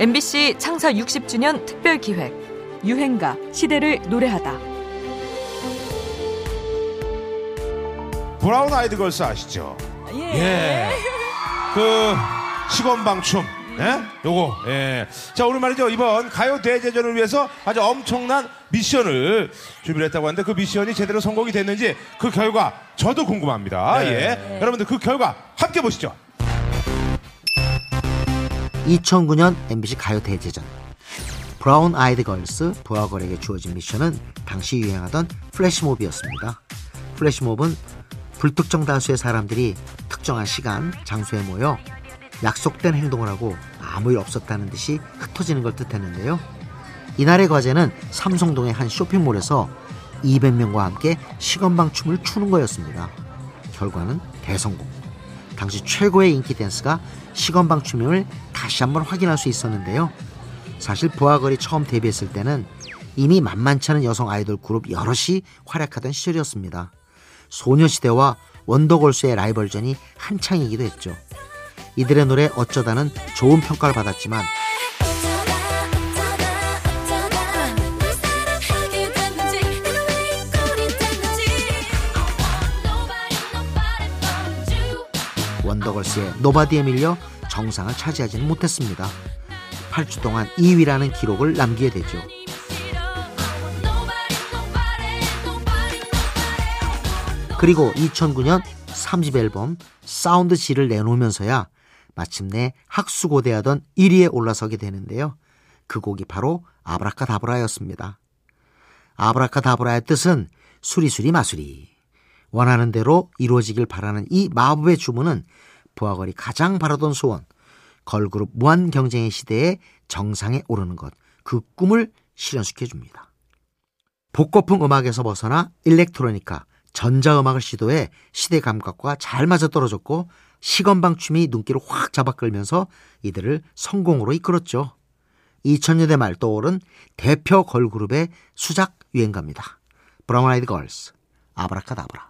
MBC 창사 60주년 특별 기획 유행가 시대를 노래하다. 브라운 아이드 걸스 아시죠? 예. 그 시건방춤. 예? 요거. 예. 자, 오늘 말이죠. 이번 가요 대제전을 위해서 아주 엄청난 미션을 준비를 했다고 하는데 그 미션이 제대로 성공이 됐는지 그 결과 저도 궁금합니다. 예. 여러분들 그 결과 함께 보시죠. 2009년 MBC 가요 대제전 브라운 아이드 걸스 브아걸에게 주어진 미션은 당시 유행하던 플래시몹이었습니다. 플래시몹은 불특정 다수의 사람들이 특정한 시간, 장소에 모여 약속된 행동을 하고 아무 일 없었다는 듯이 흩어지는 걸 뜻했는데요. 이날의 과제는 삼성동의 한 쇼핑몰에서 200명과 함께 시건방 춤을 추는 거였습니다. 결과는 대성공. 당시 최고의 인기 댄스가 시건방 춤임을 다시 한번 확인할 수 있었는데요. 사실 부하걸이 처음 데뷔했을 때는 이미 만만치 않은 여성 아이돌 그룹 여럿이 활약하던 시절이었습니다. 소녀시대와 원더걸스의 라이벌전이 한창이기도 했죠. 이들의 노래 어쩌다는 좋은 평가를 받았지만 원더걸스의 노바디에 밀려 정상을 차지하지는 못했습니다. 8주 동안 2위라는 기록을 남기게 되죠. 그리고 2009년 3집 앨범 사운드 G를 내놓으면서야 마침내 학수고대하던 1위에 올라서게 되는데요. 그 곡이 바로 아브라카다브라였습니다. 아브라카다브라의 뜻은 수리수리 마수리. 원하는 대로 이루어지길 바라는 이 마법의 주문은 부하걸이 가장 바라던 소원, 걸그룹 무한 경쟁의 시대에 정상에 오르는 것, 그 꿈을 실현시켜 줍니다. 복고풍 음악에서 벗어나 일렉트로니카, 전자음악을 시도해 시대 감각과 잘 맞아떨어졌고 시건방 춤이 눈길을 확 잡아끌면서 이들을 성공으로 이끌었죠. 2000년대 말 떠오른 대표 걸그룹의 수작 유행가입니다. 브라운 아이드 걸스, 아브라카다브라.